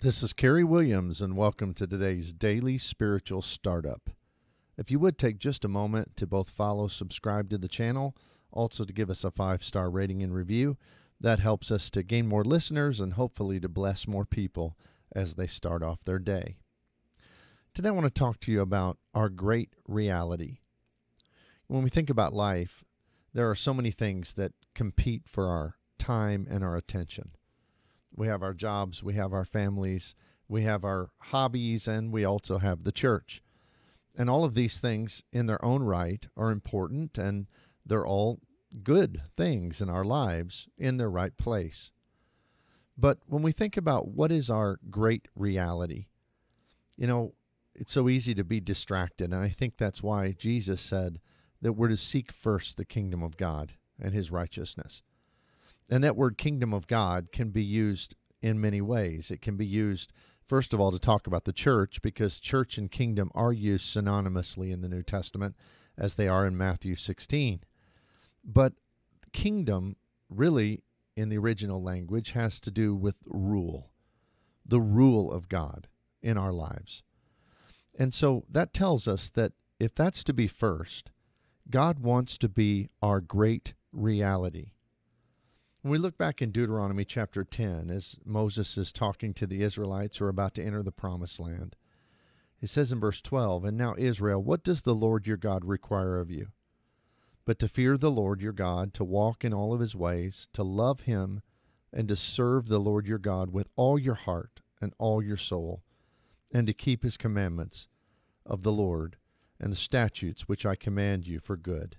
This is Kerry Williams, and welcome to today's daily spiritual startup. If you would take just a moment to both follow, subscribe to the channel, also to give us a five star rating and review, that helps us to gain more listeners and hopefully to bless more people as they start off their day. Today, I want to talk to you about our great reality. When we think about life, there are so many things that compete for our time and our attention. We have our jobs, we have our families, we have our hobbies, and we also have the church. And all of these things, in their own right, are important and they're all good things in our lives in their right place. But when we think about what is our great reality, you know, it's so easy to be distracted. And I think that's why Jesus said that we're to seek first the kingdom of God and his righteousness. And that word kingdom of God can be used in many ways. It can be used, first of all, to talk about the church, because church and kingdom are used synonymously in the New Testament as they are in Matthew 16. But kingdom, really, in the original language, has to do with rule, the rule of God in our lives. And so that tells us that if that's to be first, God wants to be our great reality. When we look back in Deuteronomy chapter 10, as Moses is talking to the Israelites who are about to enter the promised land, it says in verse 12, And now, Israel, what does the Lord your God require of you? But to fear the Lord your God, to walk in all of his ways, to love him, and to serve the Lord your God with all your heart and all your soul, and to keep his commandments of the Lord and the statutes which I command you for good.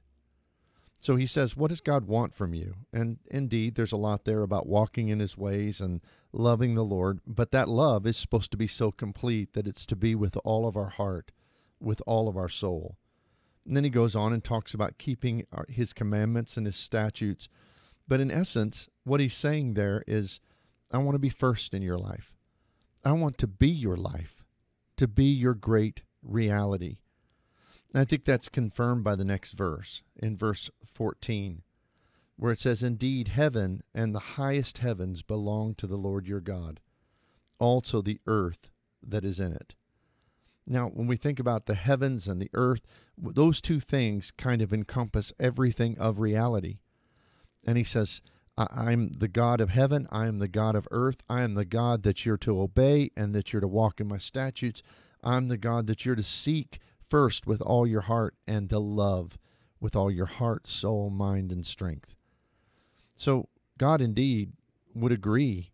So he says, What does God want from you? And indeed, there's a lot there about walking in his ways and loving the Lord, but that love is supposed to be so complete that it's to be with all of our heart, with all of our soul. And then he goes on and talks about keeping our, his commandments and his statutes. But in essence, what he's saying there is, I want to be first in your life. I want to be your life, to be your great reality. I think that's confirmed by the next verse, in verse 14, where it says, Indeed, heaven and the highest heavens belong to the Lord your God, also the earth that is in it. Now, when we think about the heavens and the earth, those two things kind of encompass everything of reality. And he says, I'm the God of heaven. I am the God of earth. I am the God that you're to obey and that you're to walk in my statutes. I'm the God that you're to seek first with all your heart and to love with all your heart, soul, mind, and strength. So, God indeed would agree.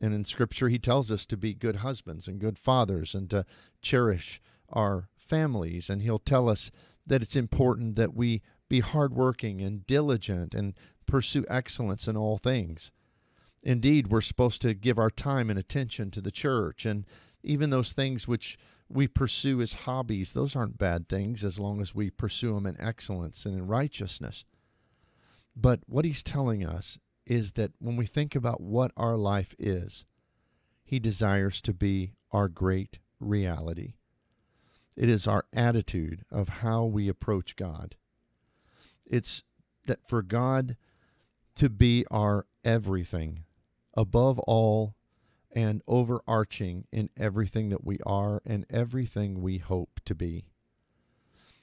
And in Scripture, He tells us to be good husbands and good fathers and to cherish our families. And He'll tell us that it's important that we be hardworking and diligent and pursue excellence in all things. Indeed, we're supposed to give our time and attention to the church and even those things which we pursue as hobbies, those aren't bad things as long as we pursue them in excellence and in righteousness. But what he's telling us is that when we think about what our life is, he desires to be our great reality. It is our attitude of how we approach God. It's that for God to be our everything, above all and overarching in everything that we are and everything we hope to be.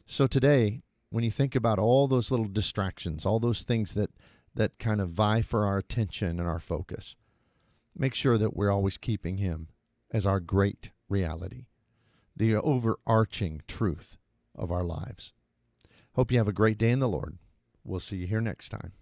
So today, when you think about all those little distractions, all those things that that kind of vie for our attention and our focus, make sure that we're always keeping him as our great reality, the overarching truth of our lives. Hope you have a great day in the Lord. We'll see you here next time.